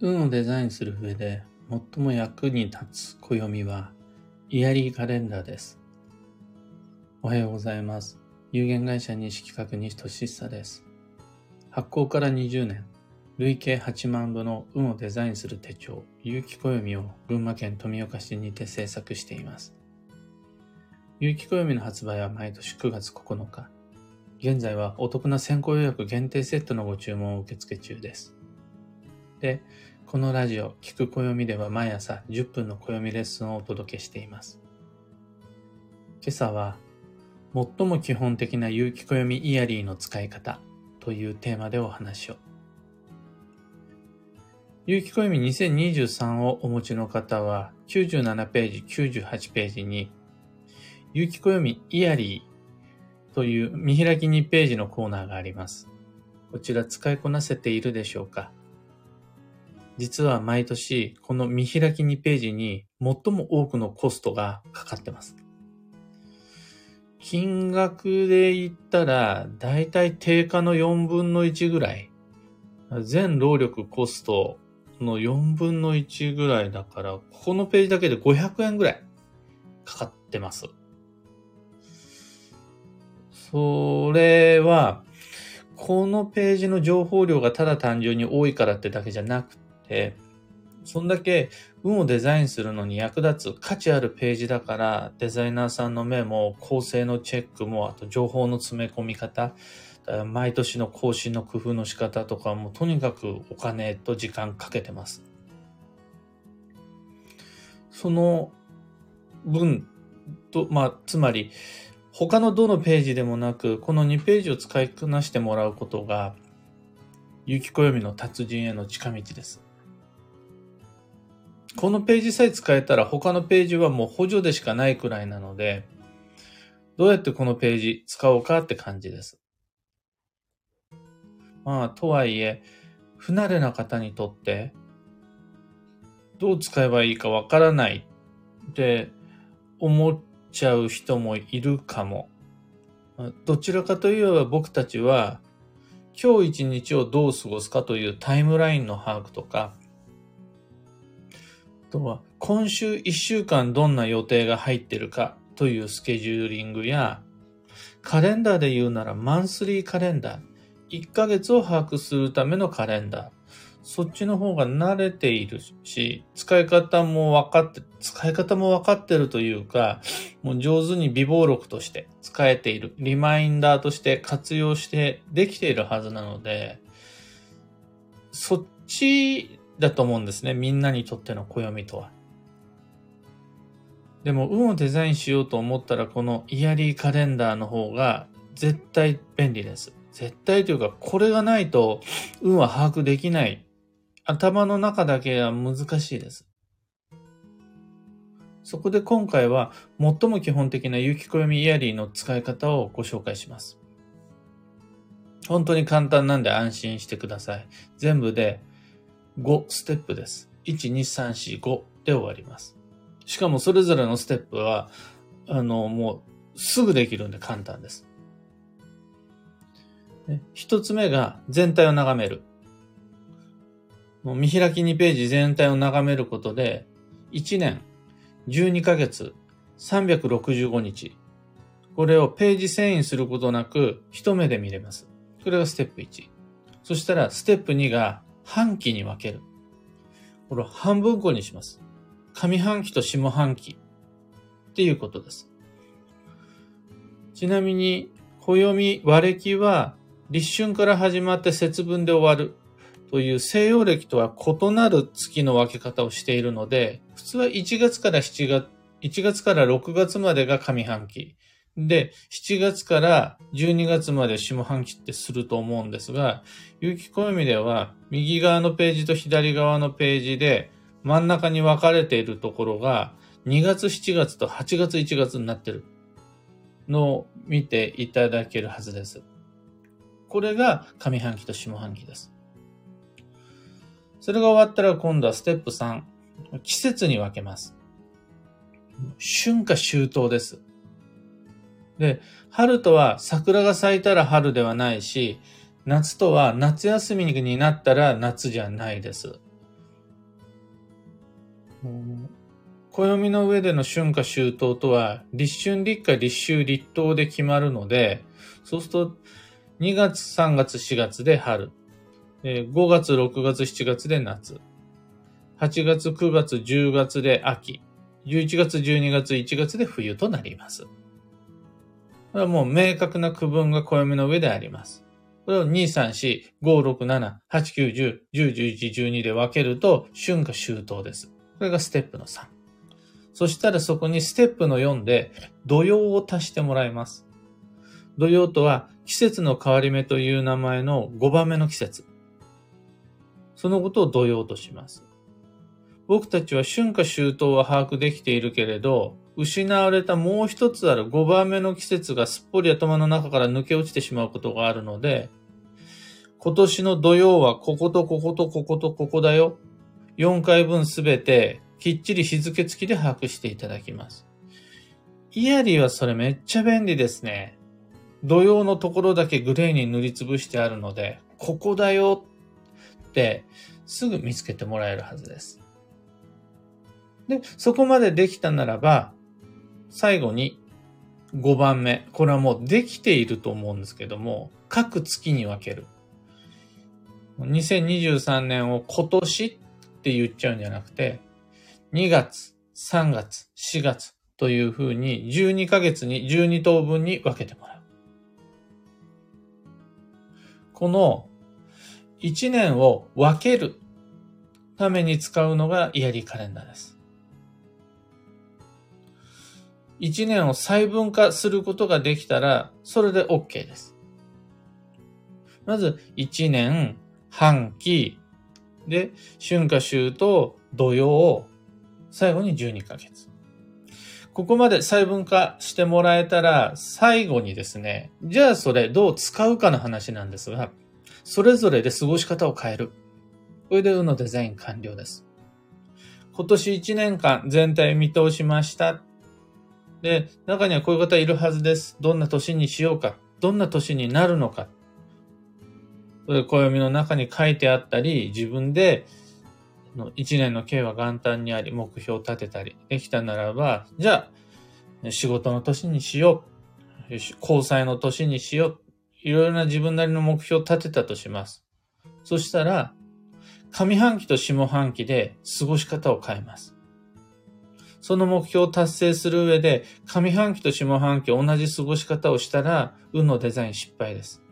運をデザインする上で最も役に立つ暦はイヤリーカレンダーです。おはようございます。有限会社西企画西俊久です。発行から20年、累計8万部の運をデザインする手帳、有機暦を群馬県富岡市にて制作しています。有機暦の発売は毎年9月9日。現在はお得な先行予約限定セットのご注文を受付中です。で、このラジオ、聞く暦では毎朝10分の暦レッスンをお届けしています。今朝は、最も基本的な有機暦イヤリーの使い方というテーマでお話を。有機暦2023をお持ちの方は、97ページ、98ページに、有機暦イヤリーという見開き2ページのコーナーがあります。こちら使いこなせているでしょうか？実は毎年、この見開き2ページに最も多くのコストがかかってます。金額で言ったら、だいたい定価の4分の1ぐらい。全労力コストの4分の1ぐらいだから、ここのページだけで500円ぐらいかかってます。それは、このページの情報量がただ単純に多いからってだけじゃなくて、そんだけ運をデザインするのに役立つ価値あるページだから、デザイナーさんの目も構成のチェックも、あと情報の詰め込み方、毎年の更新の工夫の仕方とかも、とにかくお金と時間かけてます。その分と、まあ、つまり、他のどのページでもなく、この2ページを使いこなしてもらうことが、ゆきこよみの達人への近道です。このページさえ使えたら他のページはもう補助でしかないくらいなので、どうやってこのページ使おうかって感じです。まあ、とはいえ、不慣れな方にとって、どう使えばいいかわからないって思っちゃう人もいるかも。どちらかといえば僕たちは、今日一日をどう過ごすかというタイムラインの把握とか、とは、今週1週間どんな予定が入ってるかというスケジューリングや、カレンダーで言うならマンスリーカレンダー、1ヶ月を把握するためのカレンダー、そっちの方が慣れているし、使い方も分かって、使い方も分かってるというか、もう上手に微暴録として使えている、リマインダーとして活用してできているはずなので、そっちだと思うんですね。みんなにとっての暦とは。でも、運をデザインしようと思ったら、このイヤリーカレンダーの方が絶対便利です。絶対というか、これがないと運は把握できない。頭の中だけは難しいです。そこで今回は最も基本的な有機暦イヤリーの使い方をご紹介します。本当に簡単なんで安心してください。全部で5ステップです。1、2、3、4、5で終わります。しかもそれぞれのステップは、あの、もうすぐできるんで簡単です。一つ目が全体を眺める。もう見開き2ページ全体を眺めることで、1年、12ヶ月、365日。これをページ遷移することなく一目で見れます。これがステップ1。そしたらステップ2が半期に分ける。これを半分個にします。上半期と下半期っていうことです。ちなみに、暦割歴は立春から始まって節分で終わるという西洋暦とは異なる月の分け方をしているので、普通は1月から7月、1月から6月までが上半期。で、7月から12月まで下半期ってすると思うんですが、有機暦では右側のページと左側のページで真ん中に分かれているところが2月7月と8月1月になってるのを見ていただけるはずです。これが上半期と下半期です。それが終わったら今度はステップ3。季節に分けます。春夏秋冬です。で、春とは桜が咲いたら春ではないし、夏とは夏休みになったら夏じゃないです。暦の上での春夏秋冬とは、立春、立夏、立秋、立冬で決まるので、そうすると、2月、3月、4月で春、5月、6月、7月で夏、8月、9月、10月で秋、11月、12月、1月で冬となります。これはもう明確な区分が暦の上であります。これを2、3、4、5、6、7、8、9、10、10、11、12で分けると春夏秋冬です。これがステップの3。そしたらそこにステップの4で土曜を足してもらいます。土曜とは季節の変わり目という名前の5番目の季節。そのことを土曜とします。僕たちは春夏秋冬は把握できているけれど、失われたもう一つある5番目の季節がすっぽり頭の中から抜け落ちてしまうことがあるので、今年の土曜はこことこことこことここだよ。4回分すべてきっちり日付付きで把握していただきます。イヤリーはそれめっちゃ便利ですね。土曜のところだけグレーに塗りつぶしてあるので、ここだよってすぐ見つけてもらえるはずです。で、そこまでできたならば、最後に5番目。これはもうできていると思うんですけども、各月に分ける。2023年を今年って言っちゃうんじゃなくて、2月、3月、4月というふうに12ヶ月に12等分に分けてもらう。この1年を分けるために使うのがイヤリーカレンダーです。1年を細分化することができたら、それで OK です。まず、1年、半期、で、春夏秋冬、土曜、最後に12ヶ月。ここまで細分化してもらえたら、最後にですね、じゃあそれどう使うかの話なんですが、それぞれで過ごし方を変える。これで u のデザイン完了です。今年1年間全体見通しました。で、中にはこういう方いるはずです。どんな年にしようか。どんな年になるのか。暦の中に書いてあったり、自分で一年の計は元旦にあり、目標を立てたりできたならば、じゃあ、仕事の年にしよう。交際の年にしよう。いろいろな自分なりの目標を立てたとします。そしたら、上半期と下半期で過ごし方を変えます。その目標を達成する上で、上半期と下半期同じ過ごし方をしたら、運のデザイン失敗です。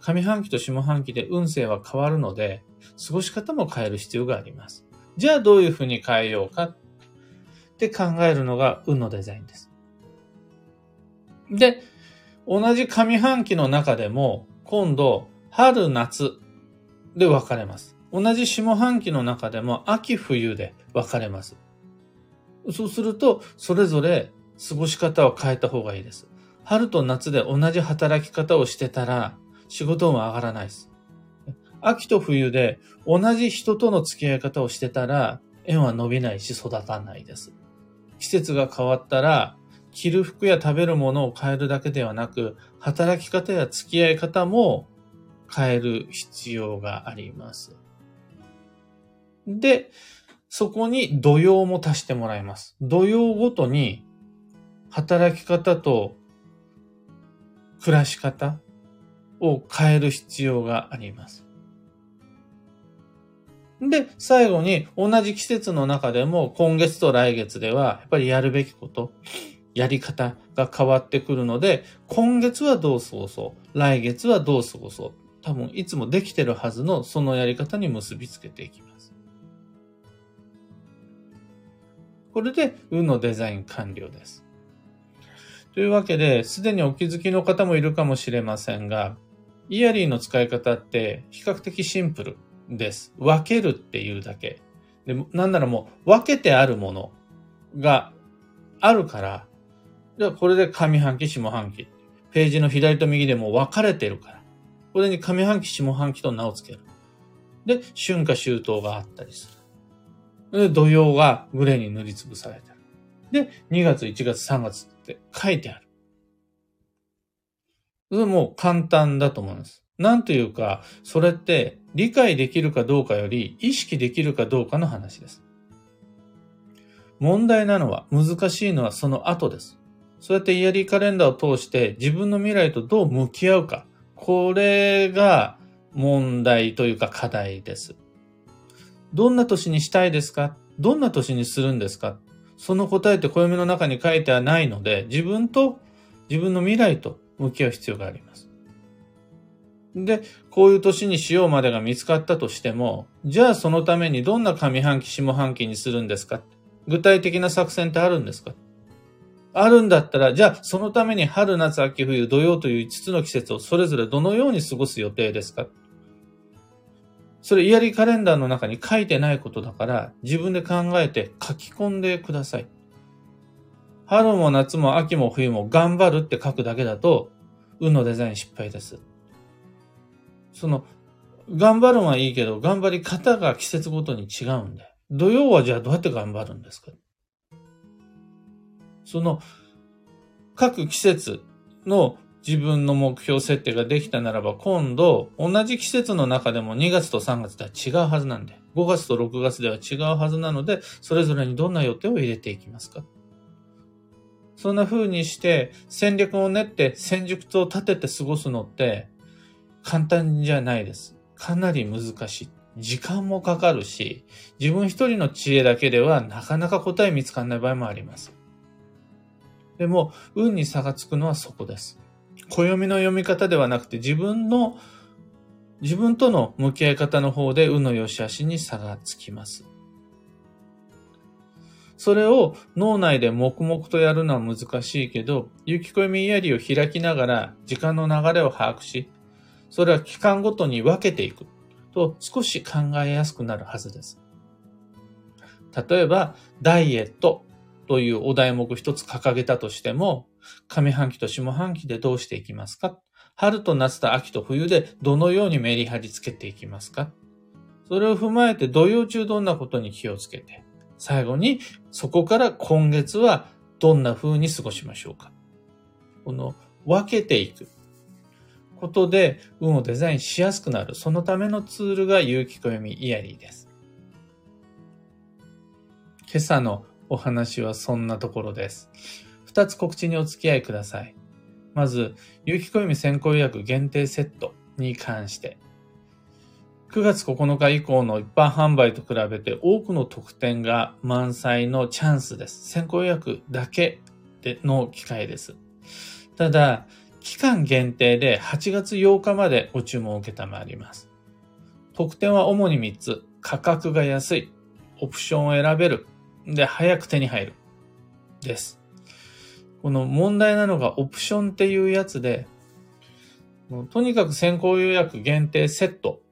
上半期と下半期で運勢は変わるので、過ごし方も変える必要があります。じゃあどういうふうに変えようか？って考えるのが運のデザインです。で、同じ上半期の中でも、今度、春、夏で分かれます。同じ下半期の中でも、秋、冬で分かれます。そうすると、それぞれ過ごし方を変えた方がいいです。春と夏で同じ働き方をしてたら、仕事も上がらないです。秋と冬で同じ人との付き合い方をしてたら、縁は伸びないし育たないです。季節が変わったら、着る服や食べるものを変えるだけではなく、働き方や付き合い方も変える必要があります。で、そこに土曜も足してもらいます。土曜ごとに働き方と暮らし方を変える必要があります。で、最後に同じ季節の中でも今月と来月ではやっぱりやるべきこと、やり方が変わってくるので、今月はどう過ごそう、来月はどう過ごそう、多分いつもできてるはずのそのやり方に結びつけていきます。これで運のデザイン完了です。というわけで、すでにお気づきの方もいるかもしれませんが、イヤリーの使い方って比較的シンプル。です。分けるっていうだけ。で、なんならもう分けてあるものがあるから、じゃあこれで上半期、下半期。ページの左と右でも分かれてるから。これに上半期、下半期と名を付ける。で、春夏秋冬があったりする。で、土曜がグレーに塗りつぶされてる。で、2月、1月、3月って書いてある。それも簡単だと思うんです。なんというか、それって理解できるかどうかより意識できるかどうかの話です。問題なのは、難しいのはその後です。そうやってイヤリーカレンダーを通して自分の未来とどう向き合うか。これが問題というか課題です。どんな年にしたいですか？どんな年にするんですか？その答えって暦の中に書いてはないので、自分と自分の未来と向き合う必要があります。で、こういう年にしようまでが見つかったとしても、じゃあそのためにどんな上半期、下半期にするんですか？具体的な作戦ってあるんですか？あるんだったら、じゃあそのために春、夏、秋、冬、土曜という5つの季節をそれぞれどのように過ごす予定ですか？それイヤリーカレンダーの中に書いてないことだから、自分で考えて書き込んでください。春も夏も秋も冬も頑張るって書くだけだと、運のデザイン失敗です。その、頑張るのはいいけど、頑張り方が季節ごとに違うんで。土曜はじゃあどうやって頑張るんですか？その、各季節の自分の目標設定ができたならば、今度、同じ季節の中でも2月と3月では違うはずなんで、5月と6月では違うはずなので、それぞれにどんな予定を入れていきますか？そんな風にして戦略を練って戦術を立てて過ごすのって簡単じゃないです。かなり難しい。時間もかかるし、自分一人の知恵だけではなかなか答え見つかんない場合もあります。でも、運に差がつくのはそこです。暦の読み方ではなくて自分の、自分との向き合い方の方で運の良し悪しに差がつきます。それを脳内で黙々とやるのは難しいけど、雪暦イヤリを開きながら時間の流れを把握し、それは期間ごとに分けていくと少し考えやすくなるはずです。例えば、ダイエットというお題目一つ掲げたとしても、上半期と下半期でどうしていきますか？春と夏と秋と冬でどのようにメリハリつけていきますか？それを踏まえて土曜中どんなことに気をつけて、最後にそこから今月はどんな風に過ごしましょうか？この分けていく。ことで運をデザインしやすくなる。そのためのツールが有機暦イヤリーです。今朝のお話はそんなところです。二つ告知にお付き合いください。まず、有機暦先行予約限定セットに関して。9月9日以降の一般販売と比べて多くの特典が満載のチャンスです。先行予約だけでの機会です。ただ、期間限定で8月8日までご注文を受けたまわります。特典は主に3つ。価格が安い。オプションを選べる。で、早く手に入る。です。この問題なのがオプションっていうやつで、とにかく先行予約限定セット。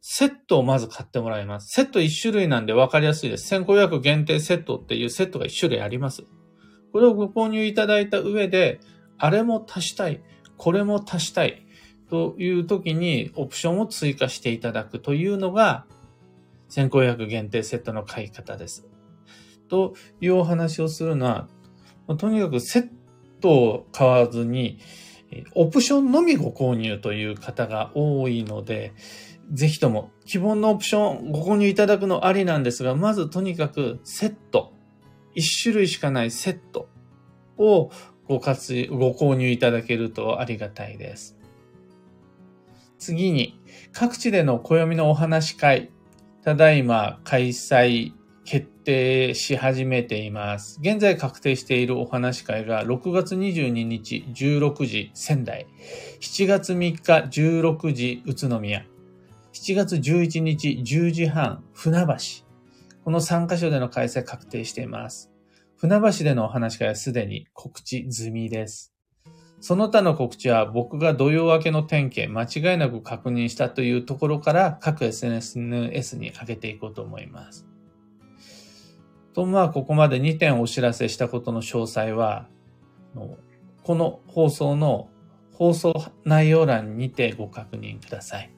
セットをまず買ってもらいます。セット1種類なんで分かりやすいです。先行予約限定セットっていうセットが1種類あります。これをご購入いただいた上で、あれも足したい、これも足したいという時にオプションを追加していただくというのが先行予約限定セットの買い方です。というお話をするのは、まとにかくセットを買わずに、オプションのみご購入という方が多いので、ぜひとも希望のオプションご購入いただくのありなんですが、まずとにかくセット、一種類しかないセットをご活、ご購入いただけるとありがたいです。次に、各地での暦のお話会、ただいま開催決定し始めています。現在確定しているお話会が6月22日16時仙台、7月3日16時宇都宮、7月11日10時半船橋、この3カ所での開催確定しています。船橋でのお話会はすでに告知済みです。その他の告知は僕が土曜明けの点検、間違いなく確認したというところから各 SNS に上げていこうと思います。と、まあ、ここまで2点お知らせしたことの詳細は、この放送の放送内容欄にてご確認ください。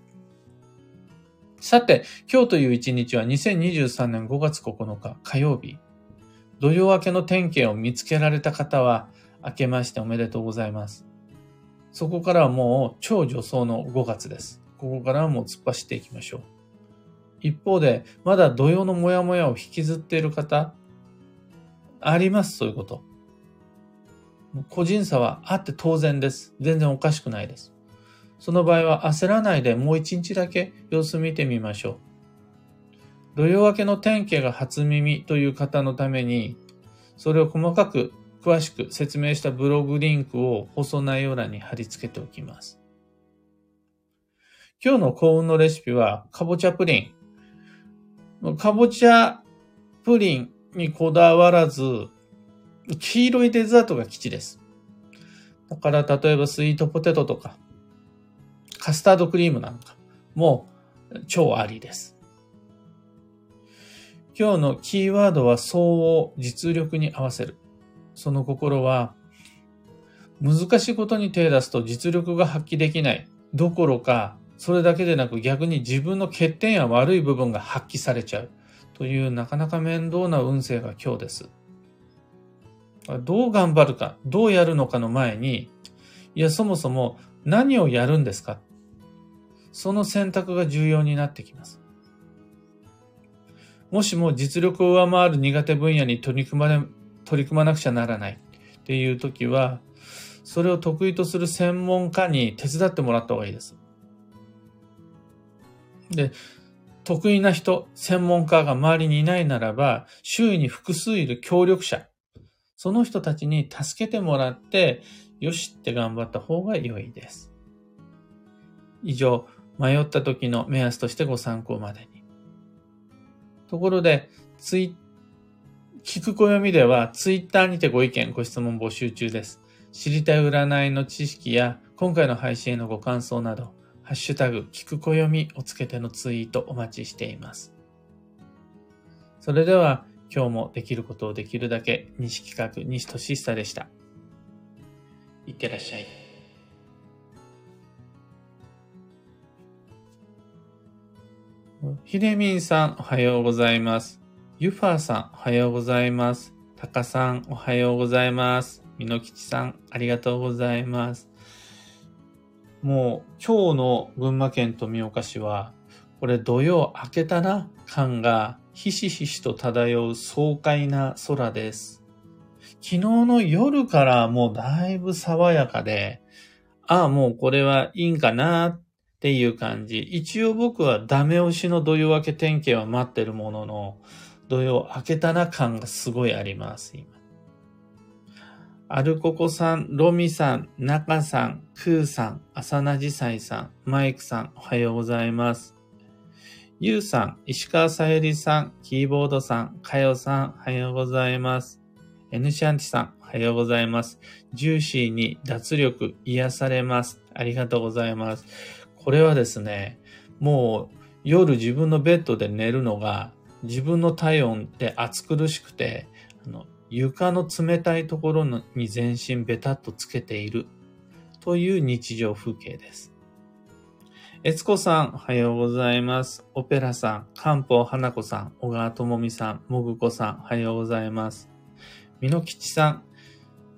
さて、今日という一日は2023年5月9日火曜日。土曜明けの点検を見つけられた方は、明けましておめでとうございます。そこからはもう超助走の5月です。ここからはもう突っ走っていきましょう。一方で、まだ土曜のモヤモヤを引きずっている方、あります、そういうこと。個人差はあって当然です。全然おかしくないです。その場合は焦らないでもう一日だけ様子見てみましょう。土曜明けの天気が初耳という方のために、それを細かく詳しく説明したブログリンクを放送内容欄に貼り付けておきます。今日の幸運のレシピは、かぼちゃプリン。かぼちゃプリンにこだわらず、黄色いデザートが基地です。だから、例えばスイートポテトとか、カスタードクリームなんかも超ありです。今日のキーワードは相応実力に合わせる。その心は、難しいことに手を出すと実力が発揮できない。どころか、それだけでなく逆に自分の欠点や悪い部分が発揮されちゃう。というなかなか面倒な運勢が今日です。どう頑張るか、どうやるのかの前に、いや、そもそも何をやるんですか？その選択が重要になってきます。もしも実力を上回る苦手分野に取り組まれ、取り組まなくちゃならないっていう時は、それを得意とする専門家に手伝ってもらった方がいいです。で、得意な人、専門家が周りにいないならば、周囲に複数いる協力者、その人たちに助けてもらって、よしって頑張った方が良いです。以上、迷った時の目安としてご参考までに。ところで、ツイ、聞く暦ではツイッターにてご意見、ご質問募集中です。知りたい占いの知識や今回の配信へのご感想など、ハッシュタグ、聞く暦をつけてのツイートお待ちしています。それでは、今日もできることをできるだけ、西企画、西俊久でした。いってらっしゃい。ひでみんさん、おはようございます。ゆファーさん、おはようございます。たかさん、おはようございます。みのきちさん、ありがとうございます。もう、今日の群馬県富岡市は、これ土曜明けたな感がひしひしと漂う爽快な空です。昨日の夜からもうだいぶ爽やかで、ああ、もうこれはいいんかなっていう感じ。一応僕はダメ押しの土曜明け天気は待ってるものの、土曜明けたな感がすごいあります、今。アルココさん、ロミさん、ナカさん、クーさん、アサナジサイさん、マイクさん、おはようございます。ユウさん、石川さゆりさん、キーボードさん、かよさん、おはようございます。エヌシャンティさん、おはようございます。ジューシーに脱力、癒されます。ありがとうございます。これはですね、もう夜自分のベッドで寝るのが自分の体温で暑苦しくて、床の冷たいところに全身ベタっとつけているという日常風景です。えつこさん、おはようございます。オペラさん、漢方花子さん、小川智美さん、もぐこさん、おはようございます。みのきちさん、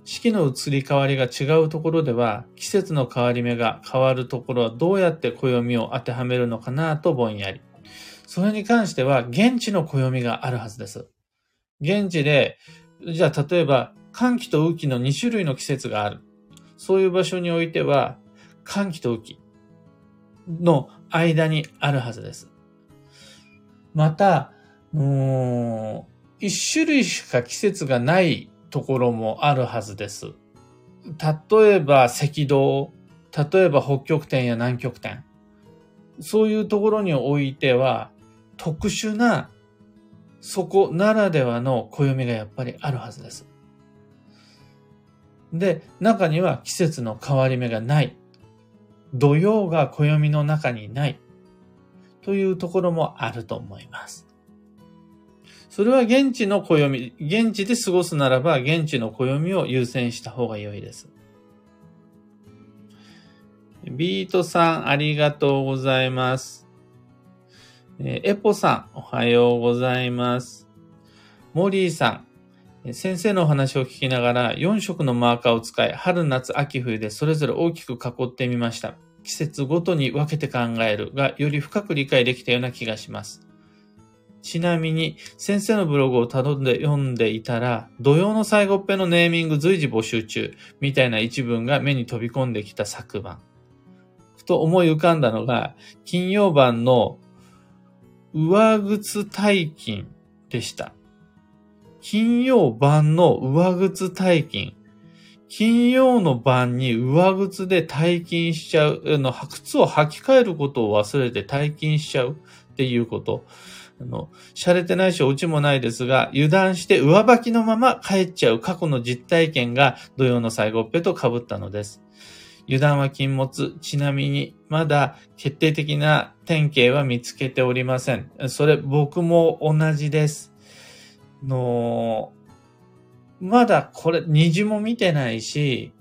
四季の移り変わりが違うところでは、季節の変わり目が変わるところはどうやって暦を当てはめるのかなとぼんやり。それに関しては、現地の暦があるはずです。現地で、じゃあ例えば、寒気と雨季の2種類の季節がある。そういう場所においては、寒気と雨季の間にあるはずです。また、もう、一種類しか季節がないところもあるはずです。例えば赤道、例えば北極点や南極点。そういうところにおいては、特殊な、そこならではの暦がやっぱりあるはずです。で、中には季節の変わり目がない。土曜が暦の中にない。というところもあると思います。それは現地の暦、現地で過ごすならば、現地の暦を優先した方が良いです。ビートさん、ありがとうございます。えエポさん、おはようございます。モリーさん、先生のお話を聞きながら4色のマーカーを使い、春、夏、秋、冬でそれぞれ大きく囲ってみました。季節ごとに分けて考えるが、より深く理解できたような気がします。ちなみに、先生のブログを頼んで読んでいたら、土曜の最後っぺのネーミング随時募集中、みたいな一文が目に飛び込んできた昨晩。ふと思い浮かんだのが、金曜版の上靴大金でした。金曜版の上靴大金。金曜の晩に上靴で退勤しちゃう、あの、靴を履き替えることを忘れて退勤しちゃうっていうこと。あの、洒落てないし、お家もないですが、油断して上履きのまま帰っちゃう過去の実体験が土曜の最後っぺと被ったのです。油断は禁物。ちなみに、まだ決定的な典型は見つけておりません。それ、僕も同じです。の、まだこれ、虹も見てないし、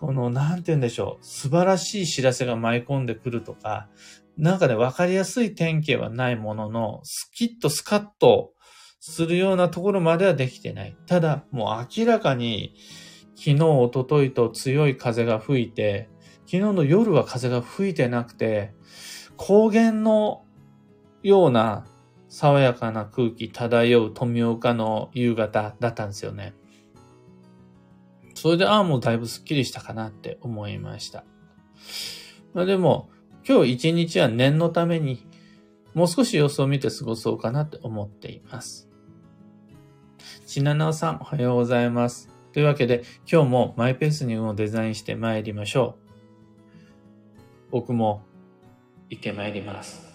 この、なんて言うんでしょう。素晴らしい知らせが舞い込んでくるとか、なんかね、わかりやすい典型はないものの、スキッとスカッとするようなところまではできてない。ただ、もう明らかに、昨日、おとといと強い風が吹いて、昨日の夜は風が吹いてなくて、高原のような爽やかな空気漂う富岡の夕方だったんですよね。それで、ああ、もうだいぶスッキリしたかなって思いました。まあ、でも、今日一日は念のために、もう少し様子を見て過ごそうかなって思っています。ちななおさん、おはようございます。というわけで、今日もマイペースに運をデザインして参りましょう。僕も行って参ります。